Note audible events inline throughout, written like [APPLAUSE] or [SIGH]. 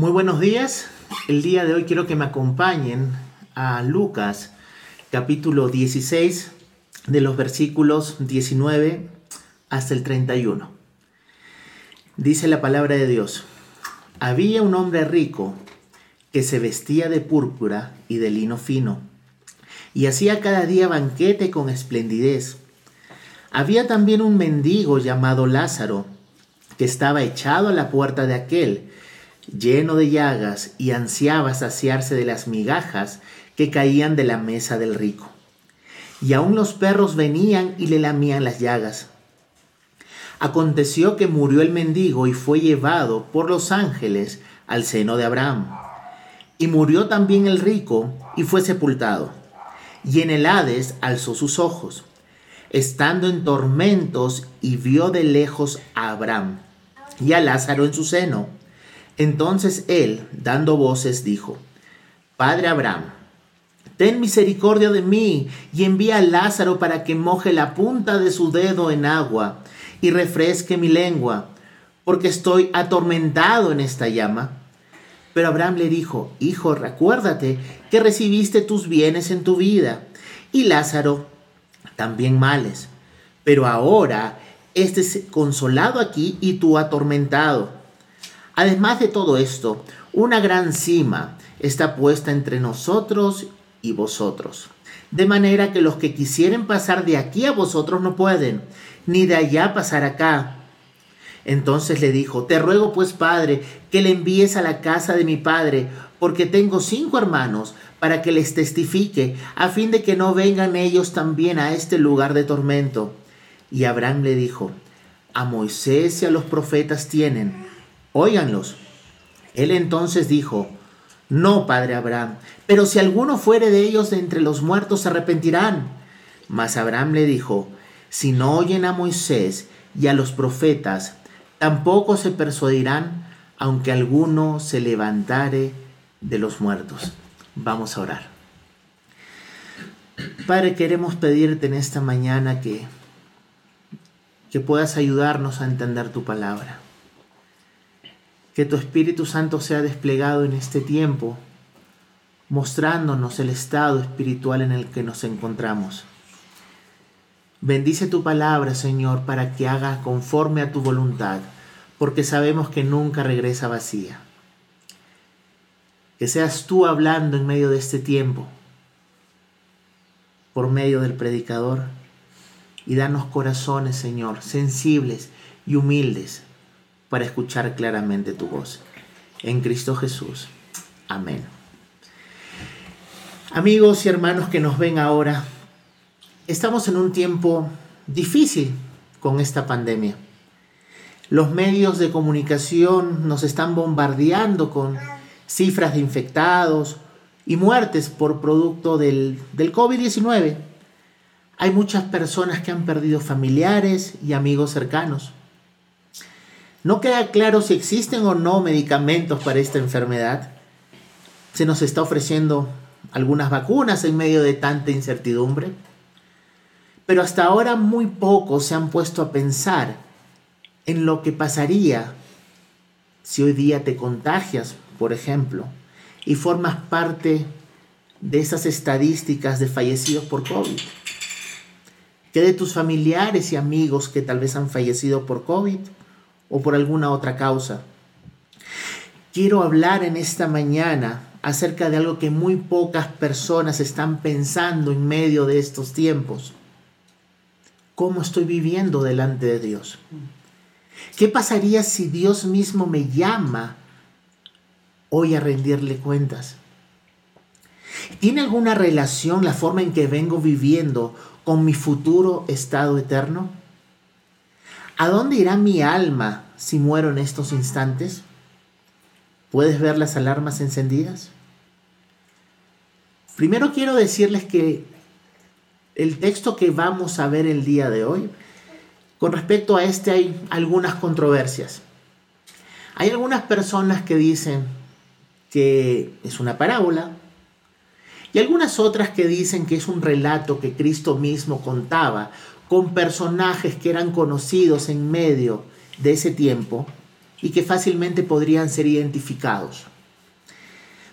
Muy buenos días. El día de hoy quiero que me acompañen a Lucas capítulo 16 de los versículos 19 hasta el 31. Dice la palabra de Dios. Había un hombre rico que se vestía de púrpura y de lino fino y hacía cada día banquete con esplendidez. Había también un mendigo llamado Lázaro que estaba echado a la puerta de aquel lleno de llagas, y ansiaba saciarse de las migajas que caían de la mesa del rico. Y aun los perros venían y le lamían las llagas. Aconteció que murió el mendigo y fue llevado por los ángeles al seno de Abraham. Y murió también el rico y fue sepultado. Y en el Hades alzó sus ojos, estando en tormentos, y vio de lejos a Abraham y a Lázaro en su seno. Entonces él, dando voces, dijo, Padre Abraham, ten misericordia de mí y envía a Lázaro para que moje la punta de su dedo en agua y refresque mi lengua, porque estoy atormentado en esta llama. Pero Abraham le dijo, Hijo, recuérdate que recibiste tus bienes en tu vida, y Lázaro también males. Pero ahora este es consolado aquí y tú atormentado. Además de todo esto, una gran cima está puesta entre nosotros y vosotros. De manera que los que quisieren pasar de aquí a vosotros no pueden, ni de allá pasar acá. Entonces le dijo, te ruego pues, Padre, que le envíes a la casa de mi Padre, porque tengo cinco hermanos, para que les testifique, a fin de que no vengan ellos también a este lugar de tormento. Y Abraham le dijo, a Moisés y a los profetas tienen, óiganlos. Él entonces dijo, no, padre Abraham, pero si alguno fuere de ellos de entre los muertos se arrepentirán. Mas Abraham le dijo, si no oyen a Moisés y a los profetas, tampoco se persuadirán, aunque alguno se levantare de los muertos. Vamos a orar. Padre, queremos pedirte en esta mañana que, que puedas ayudarnos a entender tu palabra que tu Espíritu Santo sea desplegado en este tiempo, mostrándonos el estado espiritual en el que nos encontramos. Bendice tu palabra, Señor, para que haga conforme a tu voluntad, porque sabemos que nunca regresa vacía. Que seas tú hablando en medio de este tiempo, por medio del predicador, y danos corazones, Señor, sensibles y humildes para escuchar claramente tu voz. En Cristo Jesús. Amén. Amigos y hermanos que nos ven ahora, estamos en un tiempo difícil con esta pandemia. Los medios de comunicación nos están bombardeando con cifras de infectados y muertes por producto del, del COVID-19. Hay muchas personas que han perdido familiares y amigos cercanos. No queda claro si existen o no medicamentos para esta enfermedad. Se nos está ofreciendo algunas vacunas en medio de tanta incertidumbre. Pero hasta ahora muy pocos se han puesto a pensar en lo que pasaría si hoy día te contagias, por ejemplo, y formas parte de esas estadísticas de fallecidos por COVID. ¿Qué de tus familiares y amigos que tal vez han fallecido por COVID? O por alguna otra causa. Quiero hablar en esta mañana acerca de algo que muy pocas personas están pensando en medio de estos tiempos. ¿Cómo estoy viviendo delante de Dios? ¿Qué pasaría si Dios mismo me llama hoy a rendirle cuentas? ¿Tiene alguna relación la forma en que vengo viviendo con mi futuro estado eterno? ¿A dónde irá mi alma si muero en estos instantes? ¿Puedes ver las alarmas encendidas? Primero quiero decirles que el texto que vamos a ver el día de hoy, con respecto a este hay algunas controversias. Hay algunas personas que dicen que es una parábola y algunas otras que dicen que es un relato que Cristo mismo contaba con personajes que eran conocidos en medio de ese tiempo y que fácilmente podrían ser identificados.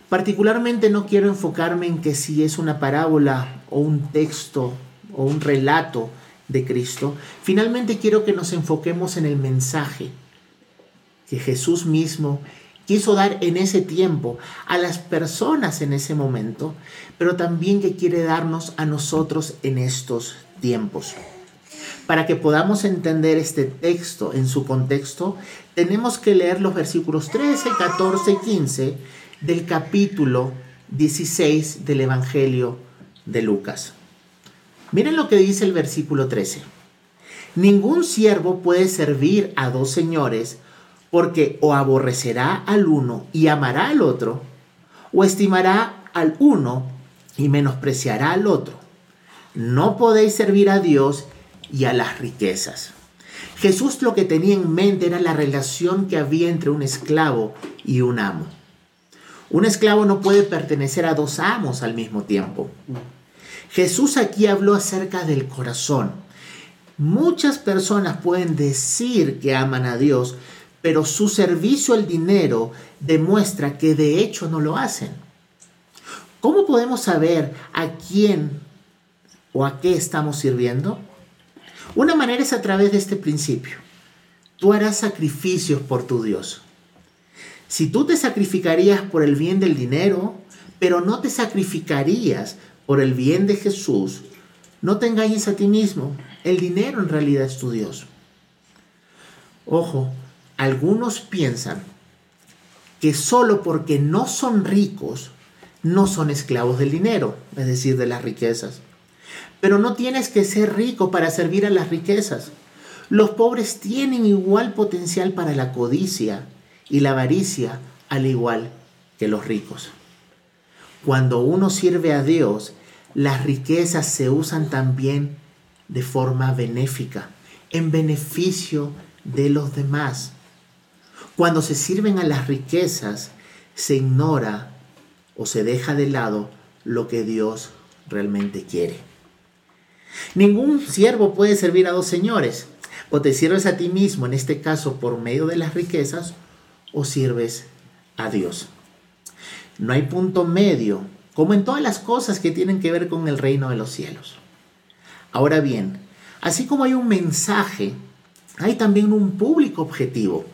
Particularmente no quiero enfocarme en que si es una parábola o un texto o un relato de Cristo, finalmente quiero que nos enfoquemos en el mensaje que Jesús mismo quiso dar en ese tiempo a las personas en ese momento, pero también que quiere darnos a nosotros en estos tiempos. Para que podamos entender este texto en su contexto, tenemos que leer los versículos 13, 14 y 15 del capítulo 16 del Evangelio de Lucas. Miren lo que dice el versículo 13. Ningún siervo puede servir a dos señores porque o aborrecerá al uno y amará al otro, o estimará al uno y menospreciará al otro. No podéis servir a Dios y a las riquezas. Jesús lo que tenía en mente era la relación que había entre un esclavo y un amo. Un esclavo no puede pertenecer a dos amos al mismo tiempo. Jesús aquí habló acerca del corazón. Muchas personas pueden decir que aman a Dios, pero su servicio al dinero demuestra que de hecho no lo hacen. ¿Cómo podemos saber a quién o a qué estamos sirviendo? Una manera es a través de este principio. Tú harás sacrificios por tu Dios. Si tú te sacrificarías por el bien del dinero, pero no te sacrificarías por el bien de Jesús, no te engañes a ti mismo. El dinero en realidad es tu Dios. Ojo, algunos piensan que solo porque no son ricos, no son esclavos del dinero, es decir, de las riquezas. Pero no tienes que ser rico para servir a las riquezas. Los pobres tienen igual potencial para la codicia y la avaricia, al igual que los ricos. Cuando uno sirve a Dios, las riquezas se usan también de forma benéfica, en beneficio de los demás. Cuando se sirven a las riquezas, se ignora o se deja de lado lo que Dios realmente quiere. Ningún siervo puede servir a dos señores. O te sirves a ti mismo, en este caso por medio de las riquezas, o sirves a Dios. No hay punto medio, como en todas las cosas que tienen que ver con el reino de los cielos. Ahora bien, así como hay un mensaje, hay también un público objetivo.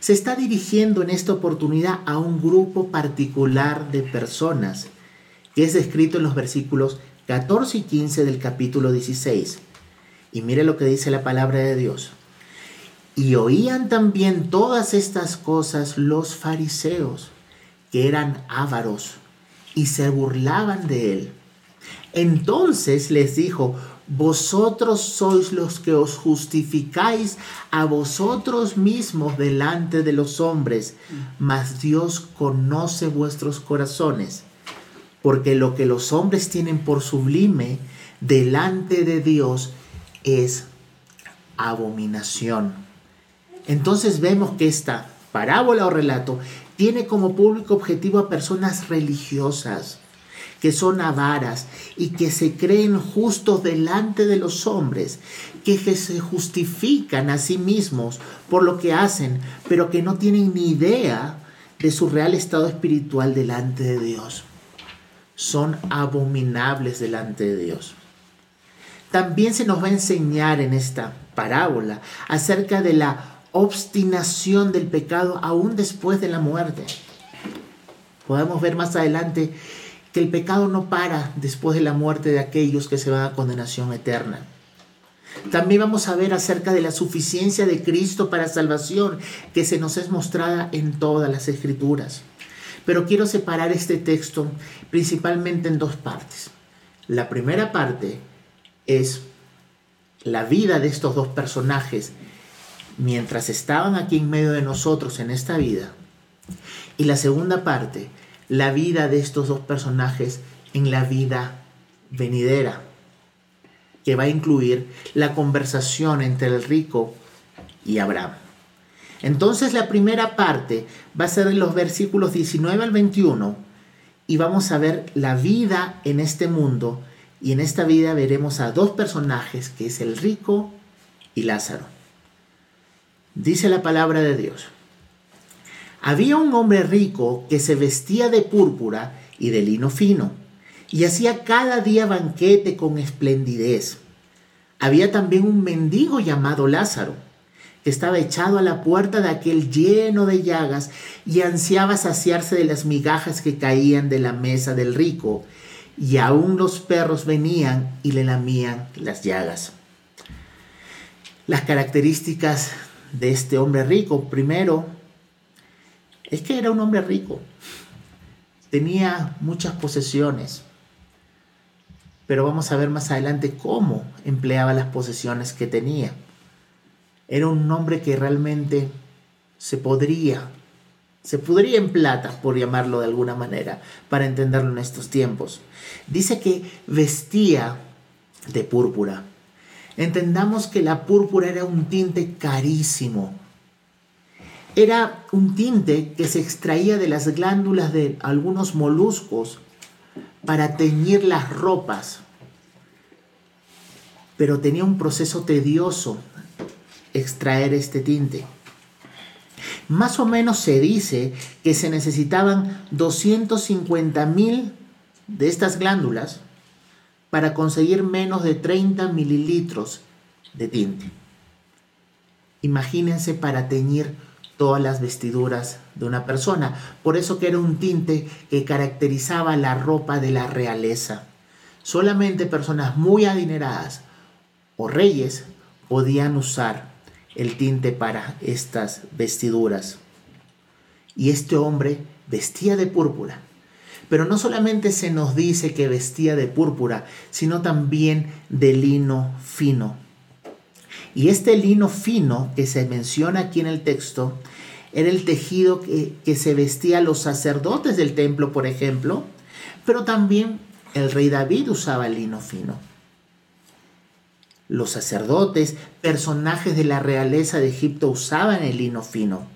Se está dirigiendo en esta oportunidad a un grupo particular de personas, que es descrito en los versículos 14 y 15 del capítulo 16. Y mire lo que dice la palabra de Dios. Y oían también todas estas cosas los fariseos, que eran ávaros, y se burlaban de él. Entonces les dijo, vosotros sois los que os justificáis a vosotros mismos delante de los hombres, mas Dios conoce vuestros corazones porque lo que los hombres tienen por sublime delante de Dios es abominación. Entonces vemos que esta parábola o relato tiene como público objetivo a personas religiosas, que son avaras y que se creen justos delante de los hombres, que se justifican a sí mismos por lo que hacen, pero que no tienen ni idea de su real estado espiritual delante de Dios son abominables delante de Dios. También se nos va a enseñar en esta parábola acerca de la obstinación del pecado aún después de la muerte. Podemos ver más adelante que el pecado no para después de la muerte de aquellos que se van a condenación eterna. También vamos a ver acerca de la suficiencia de Cristo para salvación que se nos es mostrada en todas las escrituras. Pero quiero separar este texto principalmente en dos partes. La primera parte es la vida de estos dos personajes mientras estaban aquí en medio de nosotros en esta vida. Y la segunda parte, la vida de estos dos personajes en la vida venidera, que va a incluir la conversación entre el rico y Abraham. Entonces la primera parte va a ser de los versículos 19 al 21 y vamos a ver la vida en este mundo y en esta vida veremos a dos personajes que es el rico y Lázaro. Dice la palabra de Dios. Había un hombre rico que se vestía de púrpura y de lino fino, y hacía cada día banquete con esplendidez. Había también un mendigo llamado Lázaro, que estaba echado a la puerta de aquel lleno de llagas y ansiaba saciarse de las migajas que caían de la mesa del rico, y aún los perros venían y le lamían las llagas. Las características de este hombre rico, primero, es que era un hombre rico. Tenía muchas posesiones. Pero vamos a ver más adelante cómo empleaba las posesiones que tenía. Era un hombre que realmente se podría, se podría en plata, por llamarlo de alguna manera, para entenderlo en estos tiempos. Dice que vestía de púrpura. Entendamos que la púrpura era un tinte carísimo, era un tinte que se extraía de las glándulas de algunos moluscos para teñir las ropas, pero tenía un proceso tedioso extraer este tinte. Más o menos se dice que se necesitaban 250 mil de estas glándulas para conseguir menos de 30 mililitros de tinte. Imagínense para teñir todas las vestiduras de una persona. Por eso que era un tinte que caracterizaba la ropa de la realeza. Solamente personas muy adineradas o reyes podían usar el tinte para estas vestiduras. Y este hombre vestía de púrpura. Pero no solamente se nos dice que vestía de púrpura, sino también de lino fino. Y este lino fino que se menciona aquí en el texto era el tejido que, que se vestía los sacerdotes del templo, por ejemplo, pero también el rey David usaba lino fino. Los sacerdotes, personajes de la realeza de Egipto usaban el lino fino.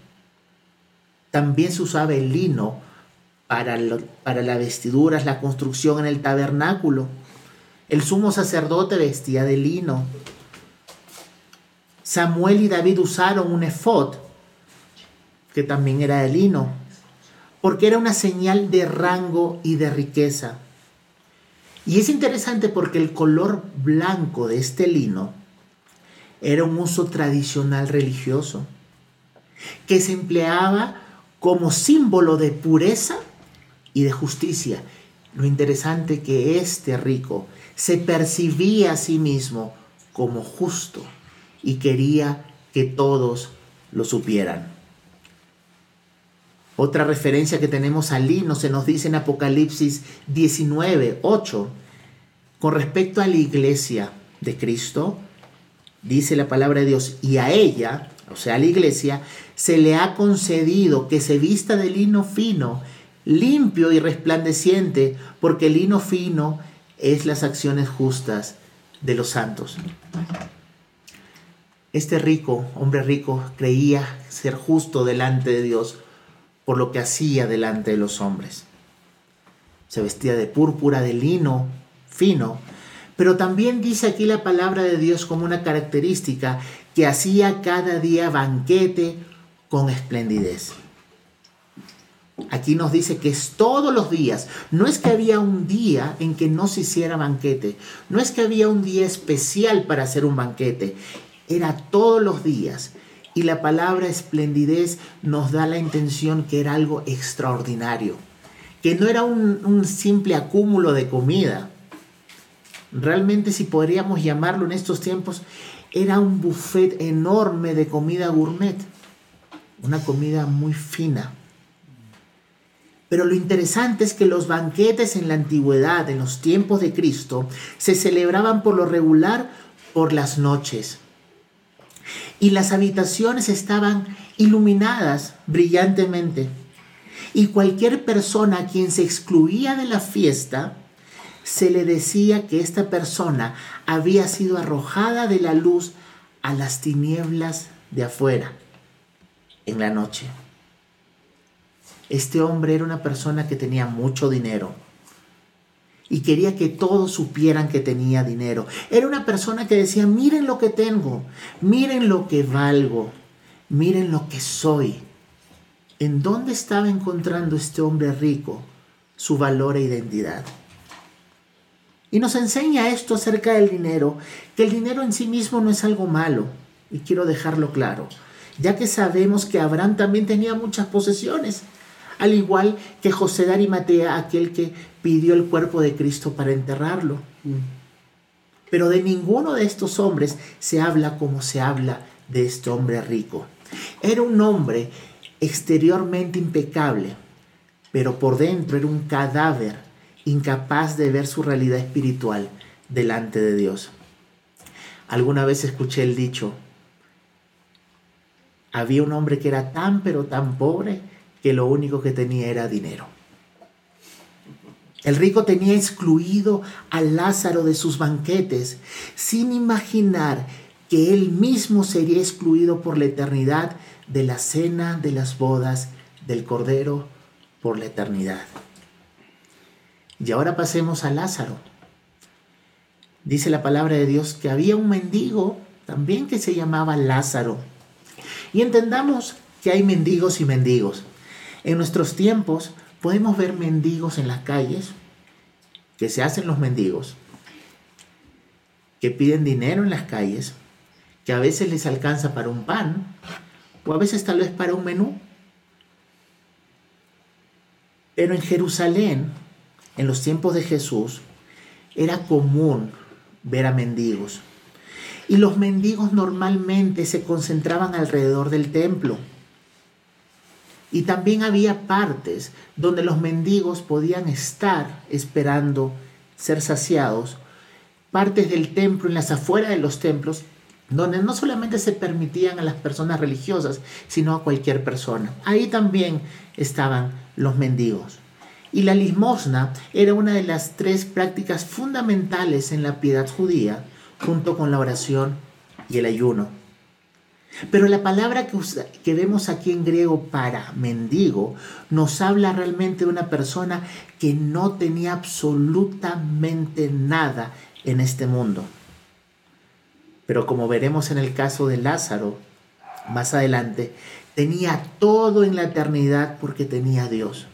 También se usaba el lino para, para las vestiduras, la construcción en el tabernáculo. El sumo sacerdote vestía de lino. Samuel y David usaron un efod, que también era de lino, porque era una señal de rango y de riqueza. Y es interesante porque el color blanco de este lino era un uso tradicional religioso, que se empleaba como símbolo de pureza y de justicia. Lo interesante que este rico se percibía a sí mismo como justo y quería que todos lo supieran. Otra referencia que tenemos al lino se nos dice en Apocalipsis 19, 8, con respecto a la iglesia de Cristo, dice la palabra de Dios, y a ella, o sea, a la iglesia, se le ha concedido que se vista de lino fino, limpio y resplandeciente, porque el lino fino es las acciones justas de los santos. Este rico, hombre rico, creía ser justo delante de Dios por lo que hacía delante de los hombres. Se vestía de púrpura, de lino fino, pero también dice aquí la palabra de Dios como una característica que hacía cada día banquete con esplendidez. Aquí nos dice que es todos los días. No es que había un día en que no se hiciera banquete. No es que había un día especial para hacer un banquete era todos los días. Y la palabra esplendidez nos da la intención que era algo extraordinario, que no era un, simple acúmulo de comida. Realmente si podríamos llamarlo en estos tiempos, era un buffet enorme de comida gourmet, una comida muy fina. Pero lo interesante es que los banquetes en la antigüedad, en los tiempos de Cristo, se celebraban por lo regular por las noches y las habitaciones estaban iluminadas brillantemente. Y cualquier persona a quien se excluía de la fiesta, se le decía que esta persona había sido arrojada de la luz a las tinieblas de afuera en la noche. Este hombre era una persona que tenía mucho dinero y quería que todos supieran que tenía dinero. Era una persona que decía, miren lo que tengo, miren lo que valgo, miren lo que soy. ¿En dónde estaba encontrando este hombre rico su valor e identidad? Y nos enseña esto acerca del dinero, que el dinero en sí mismo no es algo malo, y quiero dejarlo claro, ya que sabemos que Abraham también tenía muchas posesiones, al igual que José de Arimatea, aquel que pidió el cuerpo de Cristo para enterrarlo. Pero de ninguno de estos hombres se habla como se habla de este hombre rico. Era un hombre exteriormente impecable, pero por dentro era un cadáver incapaz de ver su realidad espiritual delante de Dios. Alguna vez escuché el dicho, había un hombre que era tan pero tan pobre que lo único que tenía era dinero. El rico tenía excluido a Lázaro de sus banquetes, sin imaginar que él mismo sería excluido por la eternidad de la cena de las bodas del Cordero por la eternidad. Y ahora pasemos a Lázaro. Dice la palabra de Dios que había un mendigo también que se llamaba Lázaro. Y entendamos que hay mendigos y mendigos. En nuestros tiempos podemos ver mendigos en las calles, que se hacen los mendigos, que piden dinero en las calles, que a veces les alcanza para un pan, o a veces tal vez para un menú. Pero en Jerusalén, en los tiempos de Jesús, era común ver a mendigos. Y los mendigos normalmente se concentraban alrededor del templo. Y también había partes donde los mendigos podían estar esperando ser saciados, partes del templo, en las afueras de los templos, donde no solamente se permitían a las personas religiosas, sino a cualquier persona. Ahí también estaban los mendigos. Y la limosna era una de las tres prácticas fundamentales en la piedad judía, junto con la oración y el ayuno. Pero la palabra que, que, vemos aquí en griego para mendigo nos habla realmente de una persona que no tenía absolutamente nada en este mundo. Pero como veremos en el caso de Lázaro más adelante, tenía todo en la eternidad porque tenía a Dios.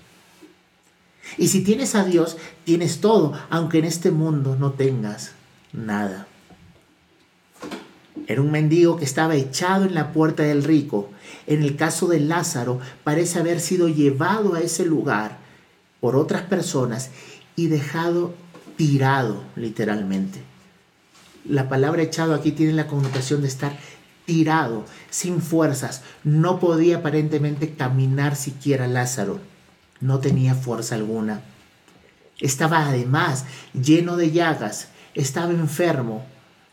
Y si tienes a Dios, tienes todo, aunque en este mundo no tengas nada. Era un mendigo que estaba echado en la puerta del rico. En el caso de Lázaro, parece haber sido llevado a ese lugar por otras personas y dejado tirado literalmente. La palabra echado aquí tiene la connotación de estar tirado, sin fuerzas. No podía aparentemente caminar siquiera Lázaro. No tenía fuerza alguna. Estaba además lleno de llagas, estaba enfermo,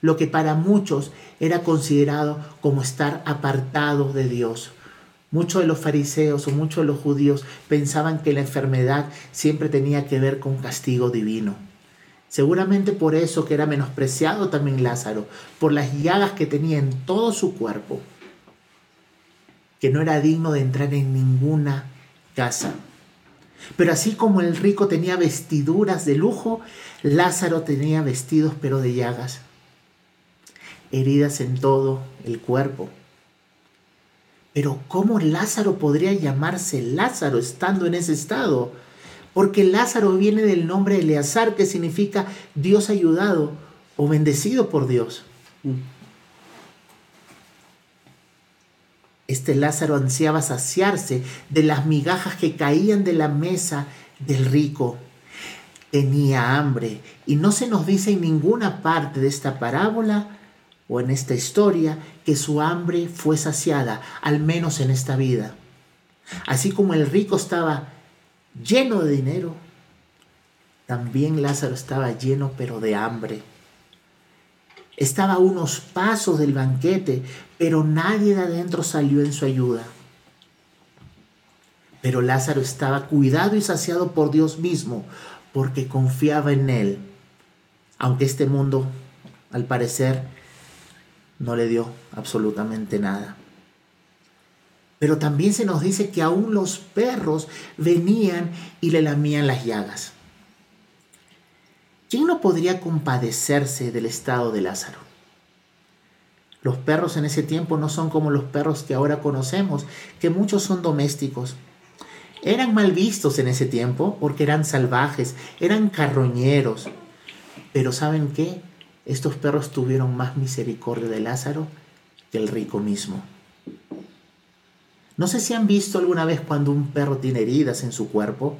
lo que para muchos era considerado como estar apartado de Dios. Muchos de los fariseos o muchos de los judíos pensaban que la enfermedad siempre tenía que ver con castigo divino. Seguramente por eso que era menospreciado también Lázaro, por las llagas que tenía en todo su cuerpo, que no era digno de entrar en ninguna casa. Pero así como el rico tenía vestiduras de lujo, Lázaro tenía vestidos pero de llagas heridas en todo el cuerpo. Pero ¿cómo Lázaro podría llamarse Lázaro estando en ese estado? Porque Lázaro viene del nombre de Eleazar, que significa Dios ayudado o bendecido por Dios. Este Lázaro ansiaba saciarse de las migajas que caían de la mesa del rico. Tenía hambre y no se nos dice en ninguna parte de esta parábola o en esta historia que su hambre fue saciada, al menos en esta vida. Así como el rico estaba lleno de dinero, también Lázaro estaba lleno pero de hambre. Estaba a unos pasos del banquete, pero nadie de adentro salió en su ayuda. Pero Lázaro estaba cuidado y saciado por Dios mismo, porque confiaba en Él, aunque este mundo, al parecer, no le dio absolutamente nada. Pero también se nos dice que aún los perros venían y le lamían las llagas. ¿Quién no podría compadecerse del estado de Lázaro? Los perros en ese tiempo no son como los perros que ahora conocemos, que muchos son domésticos. Eran mal vistos en ese tiempo porque eran salvajes, eran carroñeros. Pero ¿saben qué? Estos perros tuvieron más misericordia de Lázaro que el rico mismo. No sé si han visto alguna vez cuando un perro tiene heridas en su cuerpo,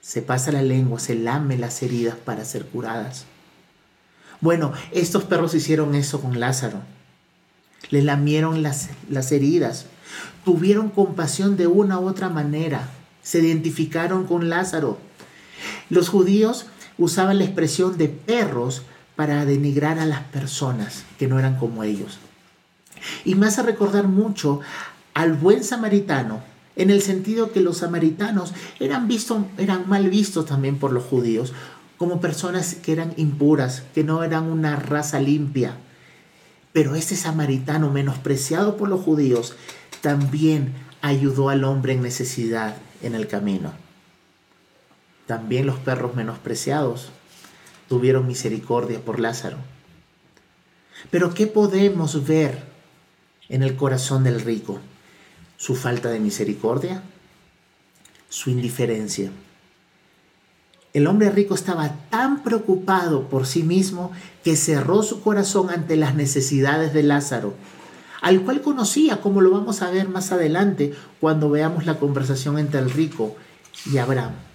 se pasa la lengua, se lame las heridas para ser curadas. Bueno, estos perros hicieron eso con Lázaro. Le lamieron las, las heridas, tuvieron compasión de una u otra manera, se identificaron con Lázaro. Los judíos usaban la expresión de perros para denigrar a las personas que no eran como ellos. Y me hace recordar mucho al buen samaritano, en el sentido que los samaritanos eran, vistos, eran mal vistos también por los judíos, como personas que eran impuras, que no eran una raza limpia. Pero este samaritano, menospreciado por los judíos, también ayudó al hombre en necesidad en el camino. También los perros menospreciados tuvieron misericordia por Lázaro. Pero ¿qué podemos ver en el corazón del rico? ¿Su falta de misericordia? ¿Su indiferencia? El hombre rico estaba tan preocupado por sí mismo que cerró su corazón ante las necesidades de Lázaro, al cual conocía, como lo vamos a ver más adelante cuando veamos la conversación entre el rico y Abraham.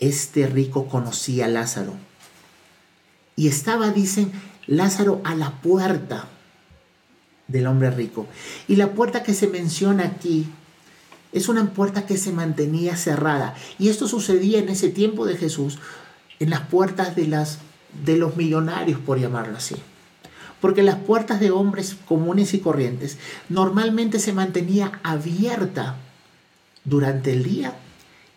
Este rico conocía a Lázaro. Y estaba, dicen, Lázaro a la puerta del hombre rico. Y la puerta que se menciona aquí es una puerta que se mantenía cerrada. Y esto sucedía en ese tiempo de Jesús, en las puertas de, las, de los millonarios, por llamarlo así. Porque las puertas de hombres comunes y corrientes normalmente se mantenía abierta durante el día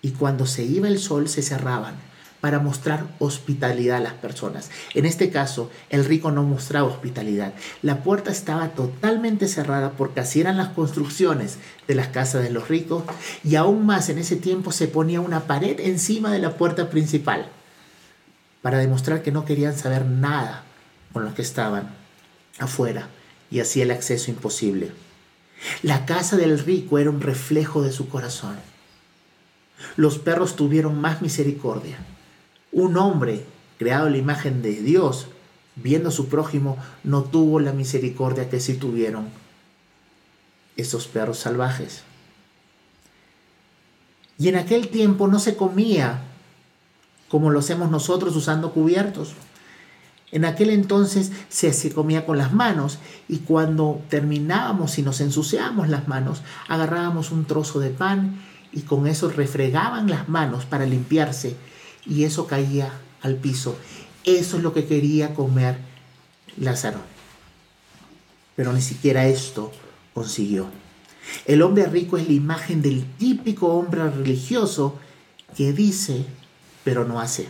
y cuando se iba el sol se cerraban para mostrar hospitalidad a las personas. En este caso, el rico no mostraba hospitalidad. La puerta estaba totalmente cerrada porque así eran las construcciones de las casas de los ricos y aún más en ese tiempo se ponía una pared encima de la puerta principal para demostrar que no querían saber nada con los que estaban afuera y hacía el acceso imposible. La casa del rico era un reflejo de su corazón. Los perros tuvieron más misericordia. Un hombre creado en la imagen de Dios, viendo a su prójimo, no tuvo la misericordia que sí tuvieron esos perros salvajes. Y en aquel tiempo no se comía como lo hacemos nosotros usando cubiertos. En aquel entonces se, se, comía con las manos y cuando terminábamos y nos ensuciábamos las manos, agarrábamos un trozo de pan y con eso refregaban las manos para limpiarse y eso caía al piso. Eso es lo que quería comer Lázaro. Pero ni siquiera esto consiguió. El hombre rico es la imagen del típico hombre religioso que dice, pero no hace.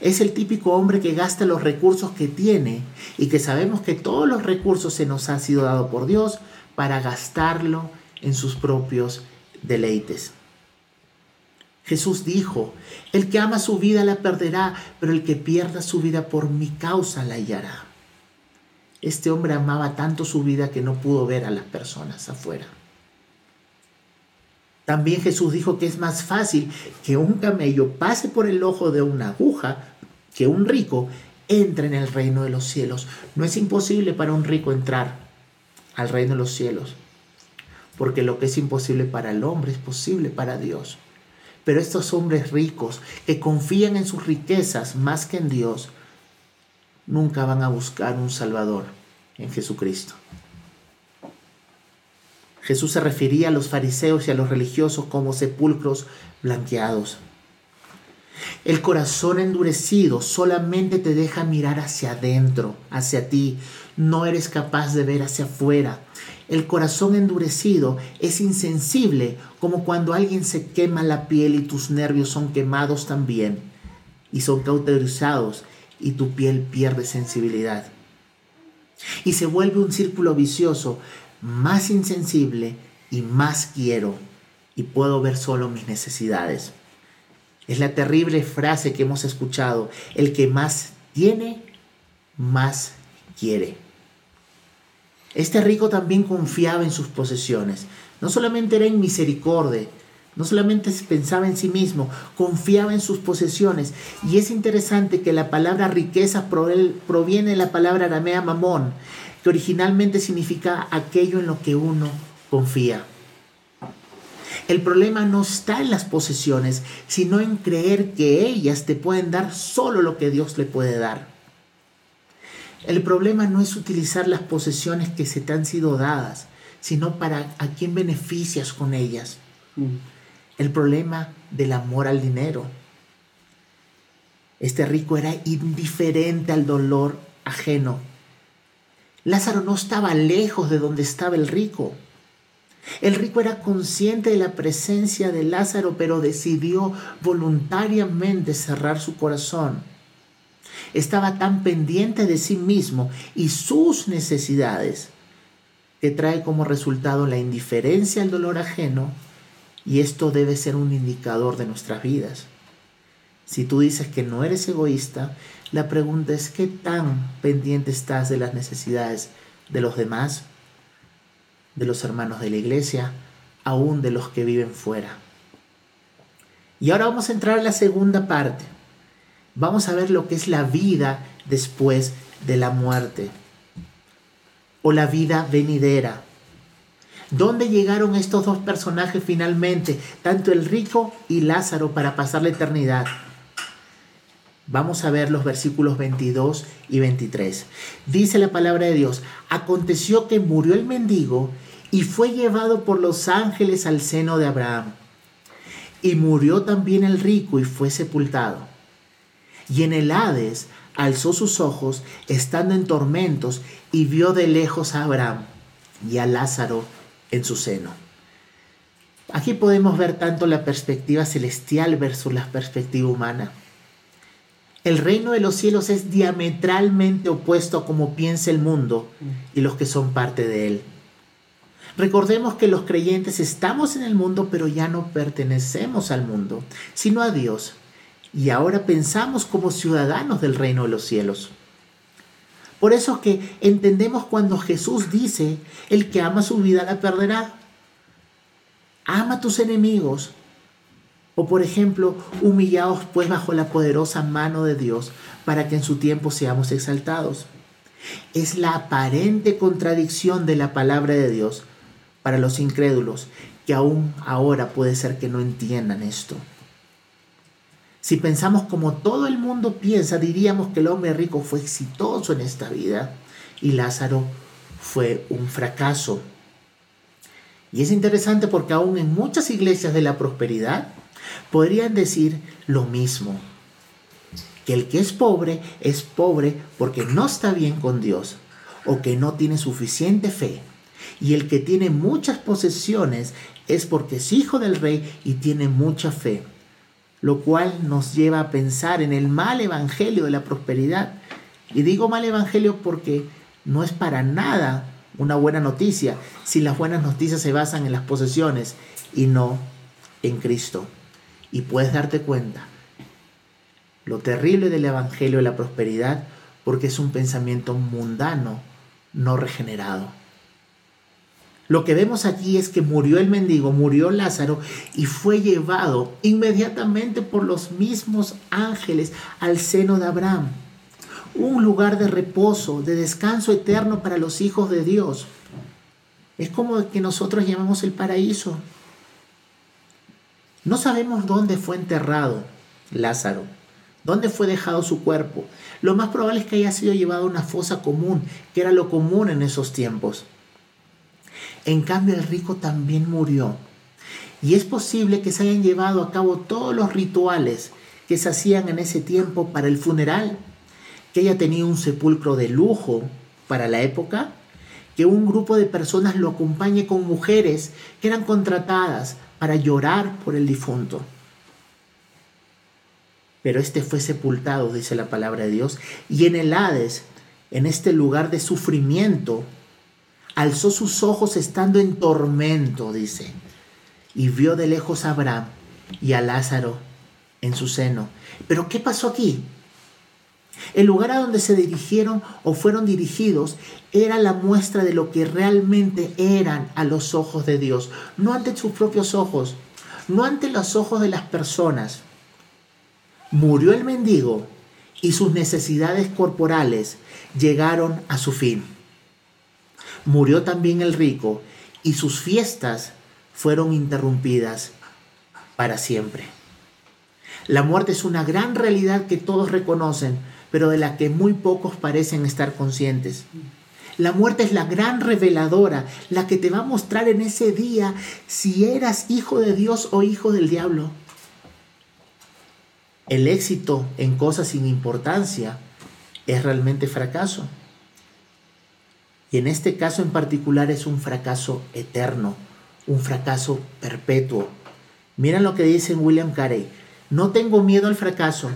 Es el típico hombre que gasta los recursos que tiene y que sabemos que todos los recursos se nos han sido dados por Dios para gastarlo en sus propios deleites. Jesús dijo, el que ama su vida la perderá, pero el que pierda su vida por mi causa la hallará. Este hombre amaba tanto su vida que no pudo ver a las personas afuera. También Jesús dijo que es más fácil que un camello pase por el ojo de una aguja que un rico entre en el reino de los cielos. No es imposible para un rico entrar al reino de los cielos, porque lo que es imposible para el hombre es posible para Dios. Pero estos hombres ricos que confían en sus riquezas más que en Dios, nunca van a buscar un Salvador en Jesucristo. Jesús se refería a los fariseos y a los religiosos como sepulcros blanqueados. El corazón endurecido solamente te deja mirar hacia adentro, hacia ti. No eres capaz de ver hacia afuera. El corazón endurecido es insensible como cuando alguien se quema la piel y tus nervios son quemados también y son cauterizados y tu piel pierde sensibilidad. Y se vuelve un círculo vicioso, más insensible y más quiero y puedo ver solo mis necesidades. Es la terrible frase que hemos escuchado, el que más tiene, más quiere. Este rico también confiaba en sus posesiones. No solamente era en misericordia, no solamente pensaba en sí mismo, confiaba en sus posesiones. Y es interesante que la palabra riqueza proviene de la palabra aramea mamón, que originalmente significa aquello en lo que uno confía. El problema no está en las posesiones, sino en creer que ellas te pueden dar solo lo que Dios le puede dar. El problema no es utilizar las posesiones que se te han sido dadas, sino para a quién beneficias con ellas. Mm. El problema del amor al dinero. Este rico era indiferente al dolor ajeno. Lázaro no estaba lejos de donde estaba el rico. El rico era consciente de la presencia de Lázaro, pero decidió voluntariamente cerrar su corazón. Estaba tan pendiente de sí mismo y sus necesidades que trae como resultado la indiferencia al dolor ajeno y esto debe ser un indicador de nuestras vidas. Si tú dices que no eres egoísta, la pregunta es qué tan pendiente estás de las necesidades de los demás de los hermanos de la iglesia, aún de los que viven fuera. Y ahora vamos a entrar a la segunda parte. Vamos a ver lo que es la vida después de la muerte o la vida venidera. ¿Dónde llegaron estos dos personajes finalmente, tanto el rico y Lázaro, para pasar la eternidad? Vamos a ver los versículos 22 y 23. Dice la palabra de Dios, aconteció que murió el mendigo y fue llevado por los ángeles al seno de Abraham. Y murió también el rico y fue sepultado. Y en el Hades alzó sus ojos, estando en tormentos, y vio de lejos a Abraham y a Lázaro en su seno. Aquí podemos ver tanto la perspectiva celestial versus la perspectiva humana. El reino de los cielos es diametralmente opuesto a como piensa el mundo y los que son parte de él. Recordemos que los creyentes estamos en el mundo, pero ya no pertenecemos al mundo, sino a Dios. Y ahora pensamos como ciudadanos del reino de los cielos. Por eso que entendemos cuando Jesús dice, el que ama su vida la perderá. Ama a tus enemigos, o por ejemplo, humillaos pues bajo la poderosa mano de Dios para que en su tiempo seamos exaltados. Es la aparente contradicción de la palabra de Dios para los incrédulos que aún ahora puede ser que no entiendan esto. Si pensamos como todo el mundo piensa, diríamos que el hombre rico fue exitoso en esta vida y Lázaro fue un fracaso. Y es interesante porque aún en muchas iglesias de la prosperidad, podrían decir lo mismo. Que el que es pobre es pobre porque no está bien con Dios o que no tiene suficiente fe. Y el que tiene muchas posesiones es porque es hijo del rey y tiene mucha fe. Lo cual nos lleva a pensar en el mal evangelio de la prosperidad. Y digo mal evangelio porque no es para nada una buena noticia si las buenas noticias se basan en las posesiones y no en Cristo y puedes darte cuenta lo terrible del Evangelio de la prosperidad porque es un pensamiento mundano, no regenerado. Lo que vemos aquí es que murió el mendigo, murió Lázaro y fue llevado inmediatamente por los mismos ángeles al seno de Abraham. Un lugar de reposo, de descanso eterno para los hijos de Dios. Es como que nosotros llamamos el paraíso. No sabemos dónde fue enterrado Lázaro, dónde fue dejado su cuerpo. Lo más probable es que haya sido llevado a una fosa común, que era lo común en esos tiempos. En cambio, el rico también murió. Y es posible que se hayan llevado a cabo todos los rituales que se hacían en ese tiempo para el funeral, que haya tenido un sepulcro de lujo para la época, que un grupo de personas lo acompañe con mujeres que eran contratadas para llorar por el difunto. Pero este fue sepultado, dice la palabra de Dios, y en el Hades, en este lugar de sufrimiento, alzó sus ojos estando en tormento, dice, y vio de lejos a Abraham y a Lázaro en su seno. Pero ¿qué pasó aquí? El lugar a donde se dirigieron o fueron dirigidos era la muestra de lo que realmente eran a los ojos de Dios, no ante sus propios ojos, no ante los ojos de las personas. Murió el mendigo y sus necesidades corporales llegaron a su fin. Murió también el rico y sus fiestas fueron interrumpidas para siempre. La muerte es una gran realidad que todos reconocen, pero de la que muy pocos parecen estar conscientes. La muerte es la gran reveladora, la que te va a mostrar en ese día si eras hijo de Dios o hijo del diablo. El éxito en cosas sin importancia es realmente fracaso. Y en este caso en particular es un fracaso eterno, un fracaso perpetuo. Miren lo que dice William Carey. No tengo miedo al fracaso,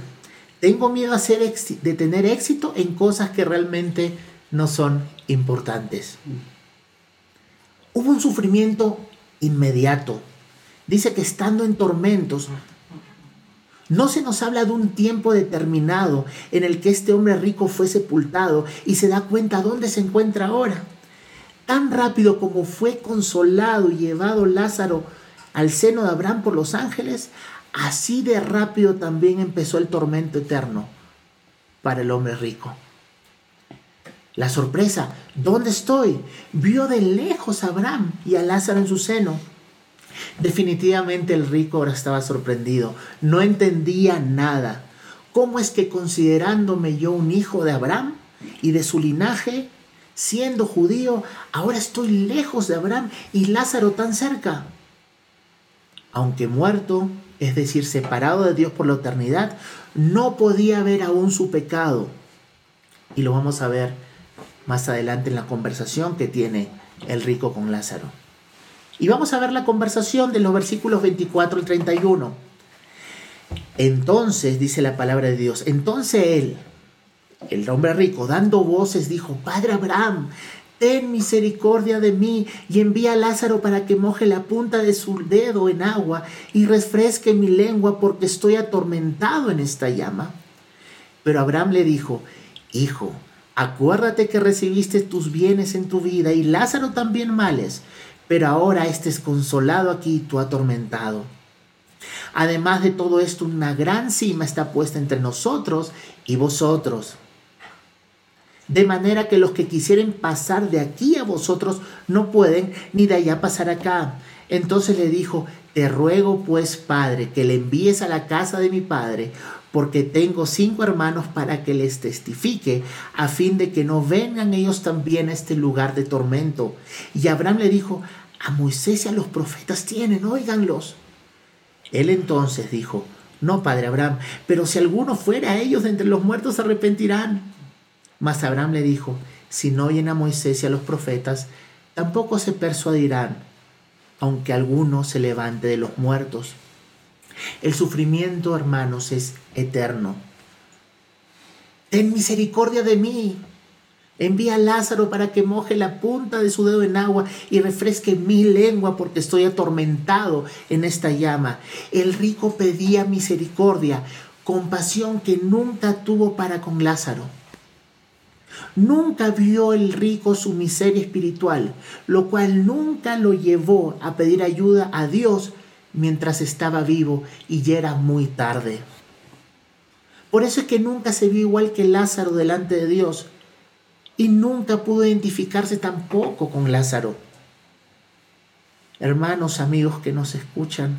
tengo miedo a de tener éxito en cosas que realmente no son importantes. Hubo un sufrimiento inmediato. Dice que estando en tormentos, no se nos habla de un tiempo determinado en el que este hombre rico fue sepultado y se da cuenta dónde se encuentra ahora. Tan rápido como fue consolado y llevado Lázaro al seno de Abraham por los ángeles, Así de rápido también empezó el tormento eterno para el hombre rico. La sorpresa, ¿dónde estoy? Vio de lejos a Abraham y a Lázaro en su seno. Definitivamente el rico ahora estaba sorprendido, no entendía nada. ¿Cómo es que considerándome yo un hijo de Abraham y de su linaje, siendo judío, ahora estoy lejos de Abraham y Lázaro tan cerca? Aunque muerto, es decir, separado de Dios por la eternidad, no podía ver aún su pecado. Y lo vamos a ver más adelante en la conversación que tiene el rico con Lázaro. Y vamos a ver la conversación de los versículos 24 y 31. Entonces, dice la palabra de Dios, entonces él, el hombre rico, dando voces, dijo, Padre Abraham, ten misericordia de mí y envía a Lázaro para que moje la punta de su dedo en agua y refresque mi lengua porque estoy atormentado en esta llama. Pero Abraham le dijo, Hijo, acuérdate que recibiste tus bienes en tu vida y Lázaro también males, pero ahora estés consolado aquí tú atormentado. Además de todo esto, una gran cima está puesta entre nosotros y vosotros de manera que los que quisieren pasar de aquí a vosotros no pueden, ni de allá pasar acá. Entonces le dijo, te ruego pues, Padre, que le envíes a la casa de mi Padre, porque tengo cinco hermanos para que les testifique, a fin de que no vengan ellos también a este lugar de tormento. Y Abraham le dijo, a Moisés y a los profetas tienen, óiganlos. Él entonces dijo, no, Padre Abraham, pero si alguno fuera a ellos de entre los muertos se arrepentirán. Mas Abraham le dijo, si no oyen a Moisés y a los profetas, tampoco se persuadirán, aunque alguno se levante de los muertos. El sufrimiento, hermanos, es eterno. Ten misericordia de mí. Envía a Lázaro para que moje la punta de su dedo en agua y refresque mi lengua porque estoy atormentado en esta llama. El rico pedía misericordia, compasión que nunca tuvo para con Lázaro. Nunca vio el rico su miseria espiritual, lo cual nunca lo llevó a pedir ayuda a Dios mientras estaba vivo y ya era muy tarde. Por eso es que nunca se vio igual que Lázaro delante de Dios y nunca pudo identificarse tampoco con Lázaro. Hermanos, amigos que nos escuchan,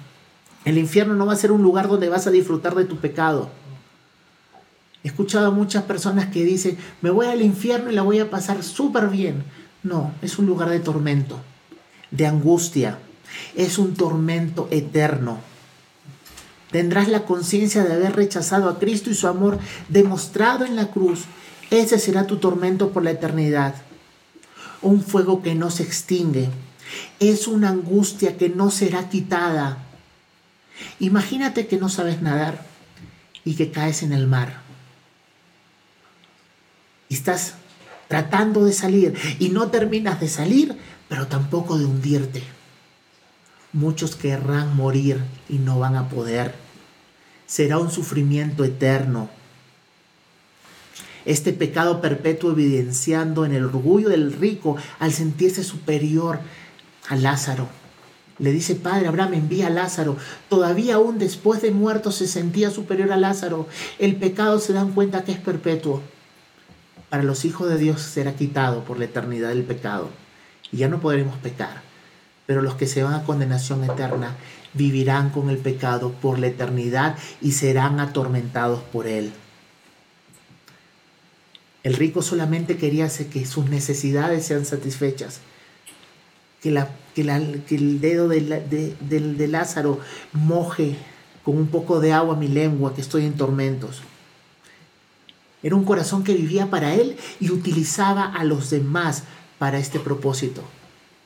el infierno no va a ser un lugar donde vas a disfrutar de tu pecado. He escuchado a muchas personas que dicen, me voy al infierno y la voy a pasar súper bien. No, es un lugar de tormento, de angustia. Es un tormento eterno. Tendrás la conciencia de haber rechazado a Cristo y su amor demostrado en la cruz. Ese será tu tormento por la eternidad. Un fuego que no se extingue. Es una angustia que no será quitada. Imagínate que no sabes nadar y que caes en el mar y estás tratando de salir y no terminas de salir, pero tampoco de hundirte. Muchos querrán morir y no van a poder. Será un sufrimiento eterno. Este pecado perpetuo evidenciando en el orgullo del rico al sentirse superior a Lázaro. Le dice, Padre Abraham, envía a Lázaro. Todavía aún después de muerto se sentía superior a Lázaro. El pecado se dan cuenta que es perpetuo. Para los hijos de Dios será quitado por la eternidad del pecado. Y ya no podremos pecar. Pero los que se van a condenación eterna vivirán con el pecado por la eternidad y serán atormentados por él. El rico solamente quería que sus necesidades sean satisfechas, que, la, que, el dedo de, de Lázaro moje con un poco de agua mi lengua, que estoy en tormentos. Era un corazón que vivía para él y utilizaba a los demás para este propósito.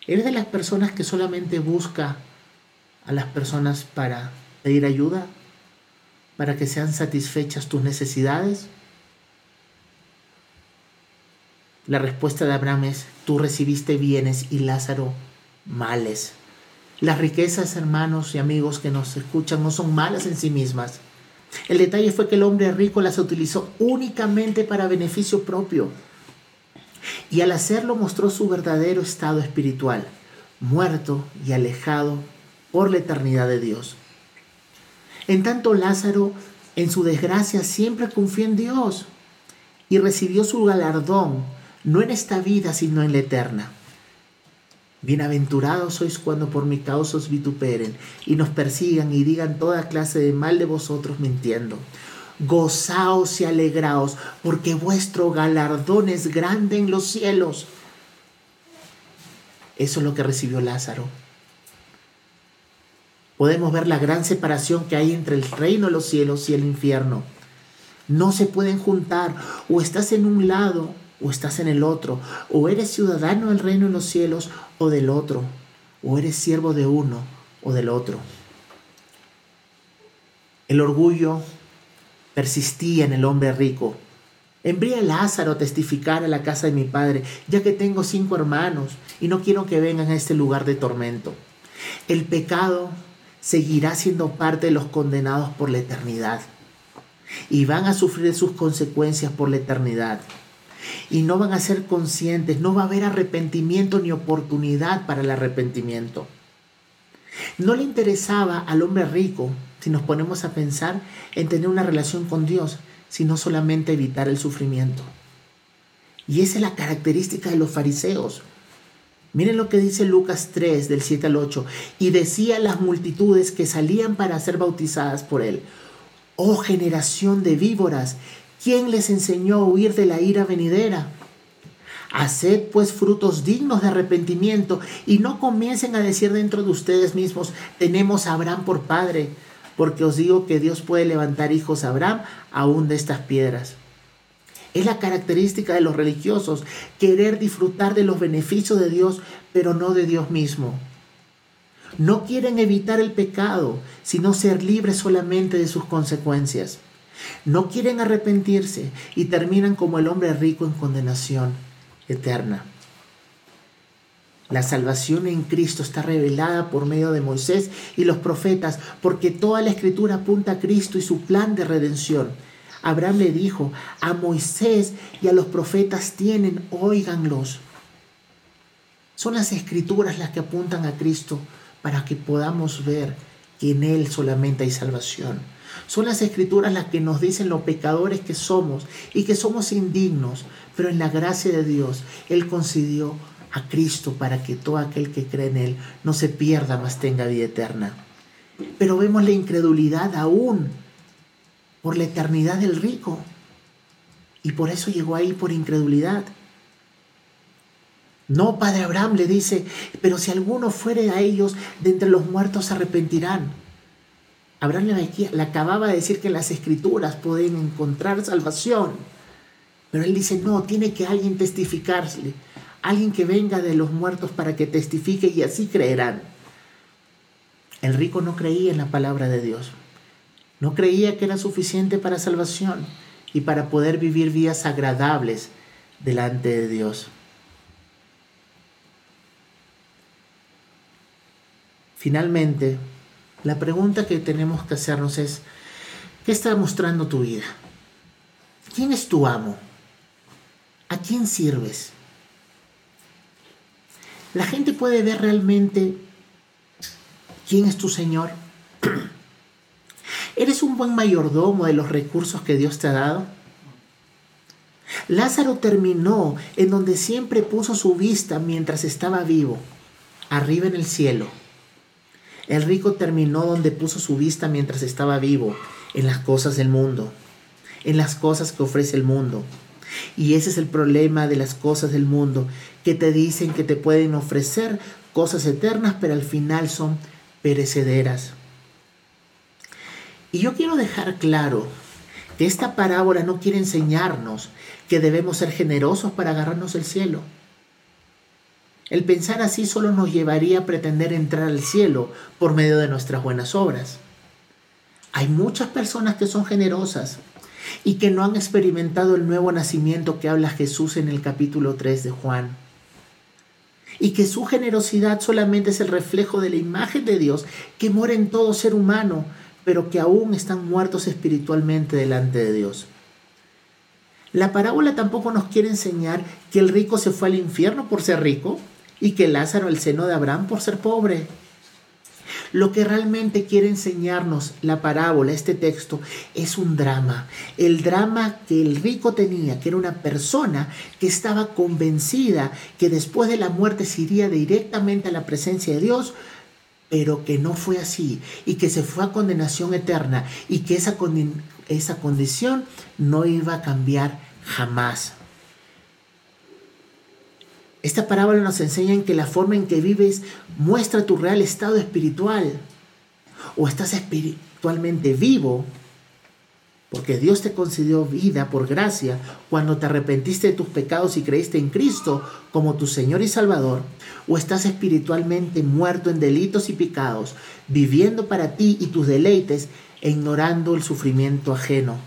¿Eres de las personas que solamente busca a las personas para pedir ayuda? ¿Para que sean satisfechas tus necesidades? La respuesta de Abraham es, tú recibiste bienes y Lázaro males. Las riquezas, hermanos y amigos que nos escuchan, no son malas en sí mismas. El detalle fue que el hombre rico las utilizó únicamente para beneficio propio. Y al hacerlo mostró su verdadero estado espiritual, muerto y alejado por la eternidad de Dios. En tanto Lázaro, en su desgracia, siempre confió en Dios y recibió su galardón, no en esta vida, sino en la eterna. Bienaventurados sois cuando por mi causa os vituperen y nos persigan y digan toda clase de mal de vosotros mintiendo. Gozaos y alegraos, porque vuestro galardón es grande en los cielos. Eso es lo que recibió Lázaro podemos ver la gran separación que hay entre el reino de los cielos y el infierno. No se pueden juntar, o estás en un lado o estás en el otro, o eres ciudadano del reino de los cielos o del otro, o eres siervo de uno o del otro. El orgullo persistía en el hombre rico. Envía a Lázaro a testificar a la casa de mi padre, ya que tengo cinco hermanos y no quiero que vengan a este lugar de tormento. El pecado seguirá siendo parte de los condenados por la eternidad. Y van a sufrir sus consecuencias por la eternidad. Y no van a ser conscientes, no va a haber arrepentimiento ni oportunidad para el arrepentimiento. No le interesaba al hombre rico, si nos ponemos a pensar, en tener una relación con Dios, sino solamente evitar el sufrimiento. Y esa es la característica de los fariseos. Miren lo que dice Lucas 3 del 7 al 8. Y decía a las multitudes que salían para ser bautizadas por él, oh generación de víboras, ¿quién les enseñó a huir de la ira venidera? Haced pues frutos dignos de arrepentimiento y no comiencen a decir dentro de ustedes mismos, tenemos a Abraham por padre, porque os digo que Dios puede levantar hijos a Abraham aún de estas piedras. Es la característica de los religiosos, querer disfrutar de los beneficios de Dios, pero no de Dios mismo. No quieren evitar el pecado, sino ser libres solamente de sus consecuencias. No quieren arrepentirse y terminan como el hombre rico en condenación eterna. La salvación en Cristo está revelada por medio de Moisés y los profetas, porque toda la escritura apunta a Cristo y su plan de redención. Abraham le dijo, a Moisés y a los profetas tienen, óiganlos. Son las escrituras las que apuntan a Cristo para que podamos ver que en Él solamente hay salvación. Son las escrituras las que nos dicen los pecadores que somos y que somos indignos, pero en la gracia de Dios Él concedió a Cristo para que todo aquel que cree en Él no se pierda, mas tenga vida eterna. Pero vemos la incredulidad aún por la eternidad del rico. Y por eso llegó ahí por incredulidad. No, padre Abraham le dice, pero si alguno fuere a ellos, de entre los muertos se arrepentirán. Abraham le, acababa de decir que las escrituras pueden encontrar salvación. Pero él dice, no, tiene que alguien testificarle, alguien que venga de los muertos para que testifique y así creerán. El rico no creía en la palabra de Dios. No creía que era suficiente para salvación y para poder vivir vidas agradables delante de Dios. Finalmente, la pregunta que tenemos que hacernos es, ¿qué está mostrando tu vida? ¿Quién es tu amo? ¿A quién sirves? La gente puede ver realmente quién es tu Señor. [CLEARS THROAT] ¿Eres un buen mayordomo de los recursos que Dios te ha dado? Lázaro terminó en donde siempre puso su vista mientras estaba vivo, arriba en el cielo. El rico terminó donde puso su vista mientras estaba vivo, en las cosas del mundo, en las cosas que ofrece el mundo. Y ese es el problema de las cosas del mundo, que te dicen que te pueden ofrecer cosas eternas, pero al final son perecederas. Y yo quiero dejar claro que esta parábola no quiere enseñarnos que debemos ser generosos para agarrarnos el cielo. El pensar así solo nos llevaría a pretender entrar al cielo por medio de nuestras buenas obras. Hay muchas personas que son generosas y que no han experimentado el nuevo nacimiento que habla Jesús en el capítulo 3 de Juan. Y que su generosidad solamente es el reflejo de la imagen de Dios que mora en todo ser humano, pero que aún están muertos espiritualmente delante de Dios. La parábola tampoco nos quiere enseñar que el rico se fue al infierno por ser rico y que Lázaro al seno de Abraham por ser pobre. Lo que realmente quiere enseñarnos la parábola, este texto, es un drama. El drama que el rico tenía, que era una persona que estaba convencida que después de la muerte se iría directamente a la presencia de Dios, pero que no fue así y que se fue a condenación eterna y que esa, esa condición no iba a cambiar jamás. Esta parábola nos enseña en que la forma en que vives muestra tu real estado espiritual. O estás espiritualmente vivo, porque Dios te concedió vida por gracia cuando te arrepentiste de tus pecados y creíste en Cristo como tu Señor y Salvador. O estás espiritualmente muerto en delitos y pecados, viviendo para ti y tus deleites e ignorando el sufrimiento ajeno.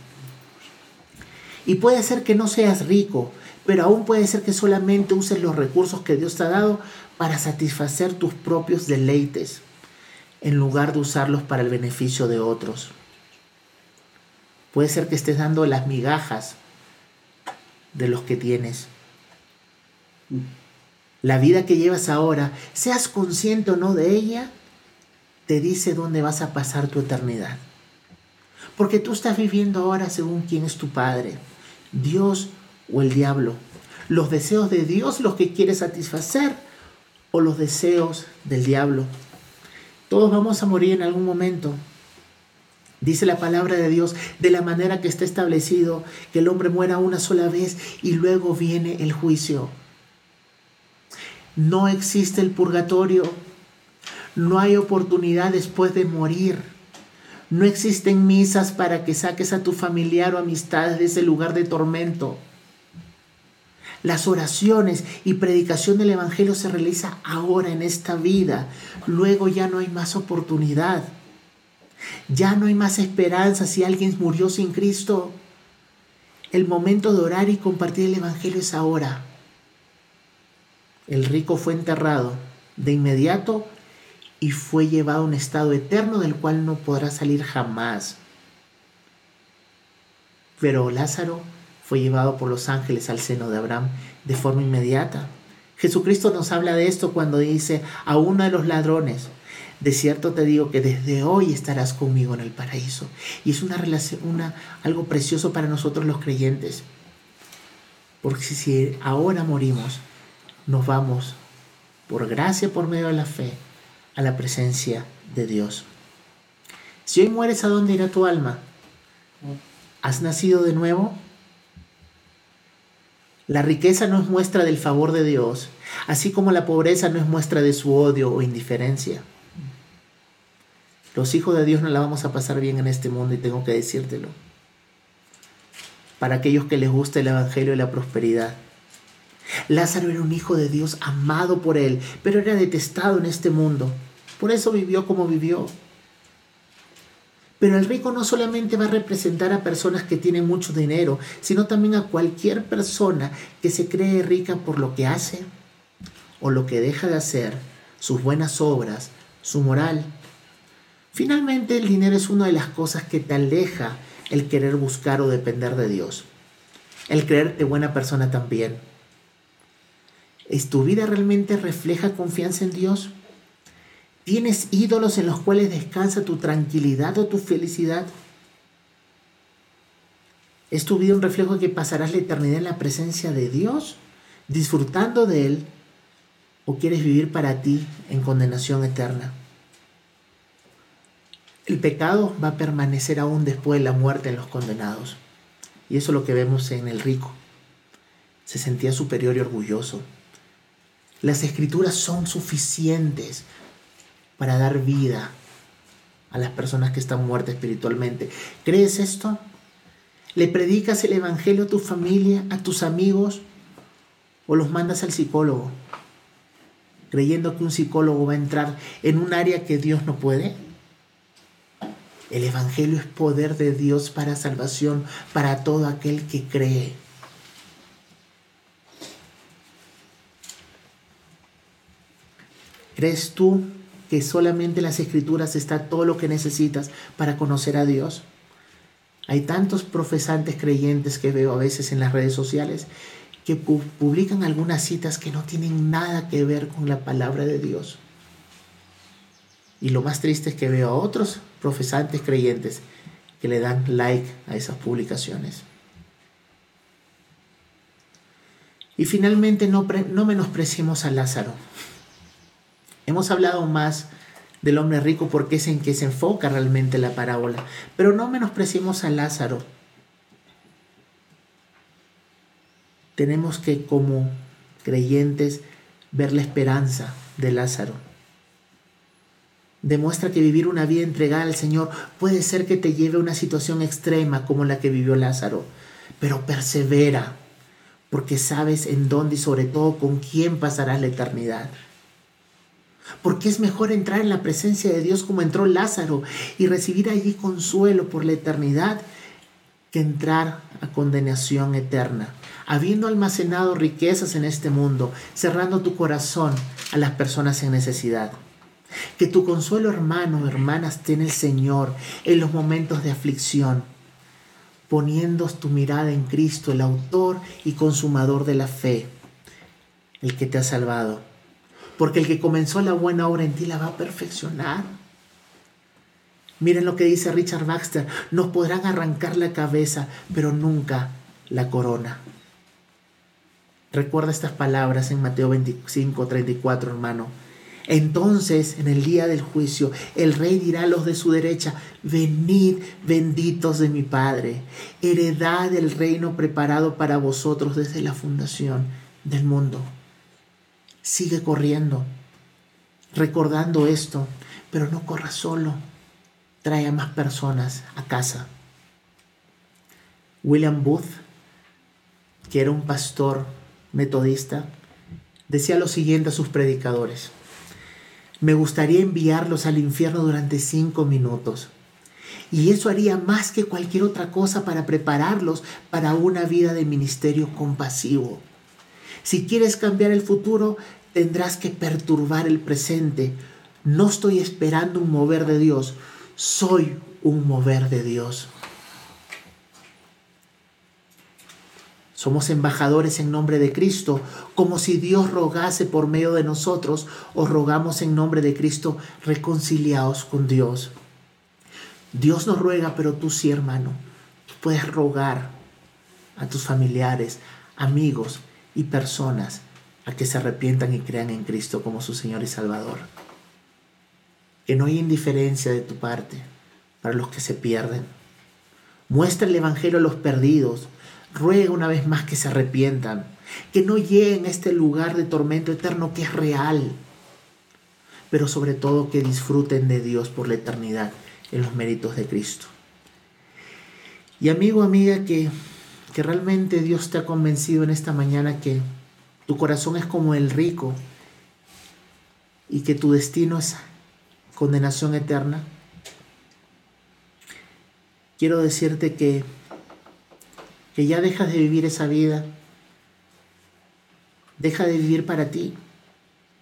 Y puede ser que no seas rico, pero aún puede ser que solamente uses los recursos que Dios te ha dado para satisfacer tus propios deleites, en lugar de usarlos para el beneficio de otros. Puede ser que estés dando las migajas de los que tienes. La vida que llevas ahora, seas consciente o no de ella, te dice dónde vas a pasar tu eternidad. Porque tú estás viviendo ahora según quién es tu Padre, Dios o el diablo? ¿Los deseos de Dios los que quiere satisfacer o los deseos del diablo? Todos vamos a morir en algún momento. Dice la palabra de Dios de la manera que está establecido, que el hombre muera una sola vez y luego viene el juicio. No existe el purgatorio. No hay oportunidad después de morir. No existen misas para que saques a tu familiar o amistad de ese lugar de tormento. Las oraciones y predicación del Evangelio se realiza ahora en esta vida. Luego ya no hay más oportunidad. Ya no hay más esperanza si alguien murió sin Cristo. El momento de orar y compartir el Evangelio es ahora. El rico fue enterrado de inmediato y fue llevado a un estado eterno del cual no podrá salir jamás. Pero Lázaro fue llevado por los ángeles al seno de Abraham de forma inmediata. Jesucristo nos habla de esto cuando dice a uno de los ladrones, de cierto te digo que desde hoy estarás conmigo en el paraíso. Y es una relación, una, algo precioso para nosotros los creyentes. Porque si ahora morimos, nos vamos por gracia, por medio de la fe, a la presencia de Dios. Si hoy mueres, ¿a dónde irá tu alma? ¿Has nacido de nuevo? La riqueza no es muestra del favor de Dios, así como la pobreza no es muestra de su odio o indiferencia. Los hijos de Dios no la vamos a pasar bien en este mundo y tengo que decírtelo. Para aquellos que les gusta el Evangelio y la prosperidad. Lázaro era un hijo de Dios amado por él, pero era detestado en este mundo. Por eso vivió como vivió. Pero el rico no solamente va a representar a personas que tienen mucho dinero, sino también a cualquier persona que se cree rica por lo que hace o lo que deja de hacer, sus buenas obras, su moral. Finalmente el dinero es una de las cosas que te aleja el querer buscar o depender de Dios. el creerte buena persona también. ¿Es tu vida realmente refleja confianza en Dios? ¿Tienes ídolos en los cuales descansa tu tranquilidad o tu felicidad? ¿Es tu vida un reflejo de que pasarás la eternidad en la presencia de Dios, disfrutando de Él? ¿O quieres vivir para ti en condenación eterna? El pecado va a permanecer aún después de la muerte en los condenados. Y eso es lo que vemos en el rico. Se sentía superior y orgulloso. Las escrituras son suficientes para dar vida a las personas que están muertas espiritualmente. ¿Crees esto? ¿Le predicas el Evangelio a tu familia, a tus amigos o los mandas al psicólogo? Creyendo que un psicólogo va a entrar en un área que Dios no puede. El Evangelio es poder de Dios para salvación para todo aquel que cree. ¿Crees tú que solamente en las escrituras está todo lo que necesitas para conocer a Dios? Hay tantos profesantes creyentes que veo a veces en las redes sociales que publican algunas citas que no tienen nada que ver con la palabra de Dios. Y lo más triste es que veo a otros profesantes creyentes que le dan like a esas publicaciones. Y finalmente no, no a Lázaro. Hemos hablado más del hombre rico porque es en que se enfoca realmente la parábola. Pero no menospreciemos a Lázaro. Tenemos que como creyentes ver la esperanza de Lázaro. Demuestra que vivir una vida entregada al Señor puede ser que te lleve a una situación extrema como la que vivió Lázaro, pero persevera, porque sabes en dónde y sobre todo con quién pasarás la eternidad. Porque es mejor entrar en la presencia de Dios como entró Lázaro y recibir allí consuelo por la eternidad que entrar a condenación eterna, habiendo almacenado riquezas en este mundo, cerrando tu corazón a las personas en necesidad. Que tu consuelo, hermano o hermanas, tiene el Señor en los momentos de aflicción, poniendo tu mirada en Cristo, el autor y consumador de la fe, el que te ha salvado porque el que comenzó la buena obra en ti la va a perfeccionar. Miren lo que dice Richard Baxter, nos podrán arrancar la cabeza, pero nunca la corona. Recuerda estas palabras en Mateo 25, 34, hermano. Entonces, en el día del juicio, el rey dirá a los de su derecha, venid benditos de mi Padre, heredad del reino preparado para vosotros desde la fundación del mundo. Sigue corriendo, recordando esto, pero no corra solo. Trae a más personas a casa. William Booth, que era un pastor metodista, decía lo siguiente a sus predicadores. Me gustaría enviarlos al infierno durante cinco minutos. Y eso haría más que cualquier otra cosa para prepararlos para una vida de ministerio compasivo. Si quieres cambiar el futuro, tendrás que perturbar el presente. No estoy esperando un mover de Dios, soy un mover de Dios. Somos embajadores en nombre de Cristo, como si Dios rogase por medio de nosotros o rogamos en nombre de Cristo reconciliados con Dios. Dios nos ruega, pero tú sí, hermano, puedes rogar a tus familiares, amigos y personas a que se arrepientan y crean en Cristo como su Señor y Salvador. Que no hay indiferencia de tu parte para los que se pierden. Muestra el Evangelio a los perdidos. Ruega una vez más que se arrepientan. Que no lleguen a este lugar de tormento eterno que es real. Pero sobre todo que disfruten de Dios por la eternidad en los méritos de Cristo. Y amigo, amiga, que, que realmente Dios te ha convencido en esta mañana que tu corazón es como el rico y que tu destino es condenación eterna, quiero decirte que, que ya dejas de vivir esa vida, deja de vivir para ti,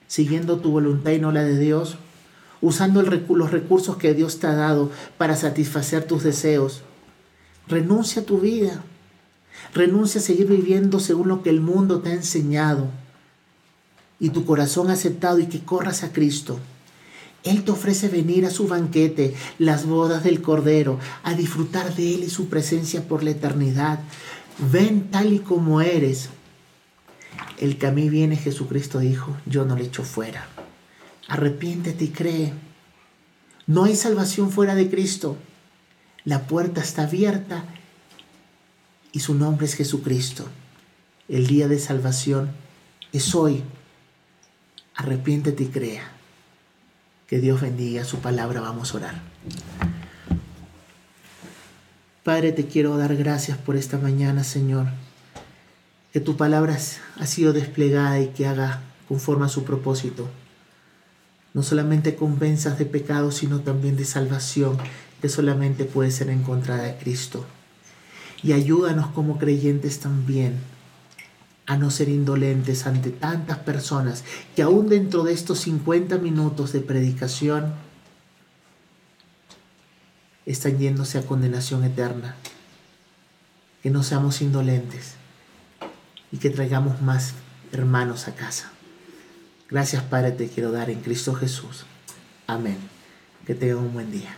siguiendo tu voluntad y no la de Dios, usando los recursos que Dios te ha dado para satisfacer tus deseos. Renuncia a tu vida, Renuncia a seguir viviendo según lo que el mundo te ha enseñado y tu corazón ha aceptado y que corras a Cristo. Él te ofrece venir a su banquete, las bodas del Cordero, a disfrutar de Él y su presencia por la eternidad. Ven tal y como eres. El que a mí viene, Jesucristo dijo, yo no le echo fuera. Arrepiéntete y cree. No hay salvación fuera de Cristo. La puerta está abierta y su nombre es Jesucristo. El día de salvación es hoy. Arrepiéntete y crea. Que Dios bendiga su palabra. Vamos a orar. Padre, te quiero dar gracias por esta mañana, Señor. Que tu palabra ha sido desplegada y que haga conforme a su propósito. No solamente convenzas de pecado, sino también de salvación, que solamente puede ser encontrada de Cristo. Y ayúdanos como creyentes también a no ser indolentes ante tantas personas que aún dentro de estos 50 minutos de predicación están yéndose a condenación eterna. Que no seamos indolentes y que traigamos más hermanos a casa. Gracias Padre te quiero dar en Cristo Jesús. Amén. Que tengan un buen día.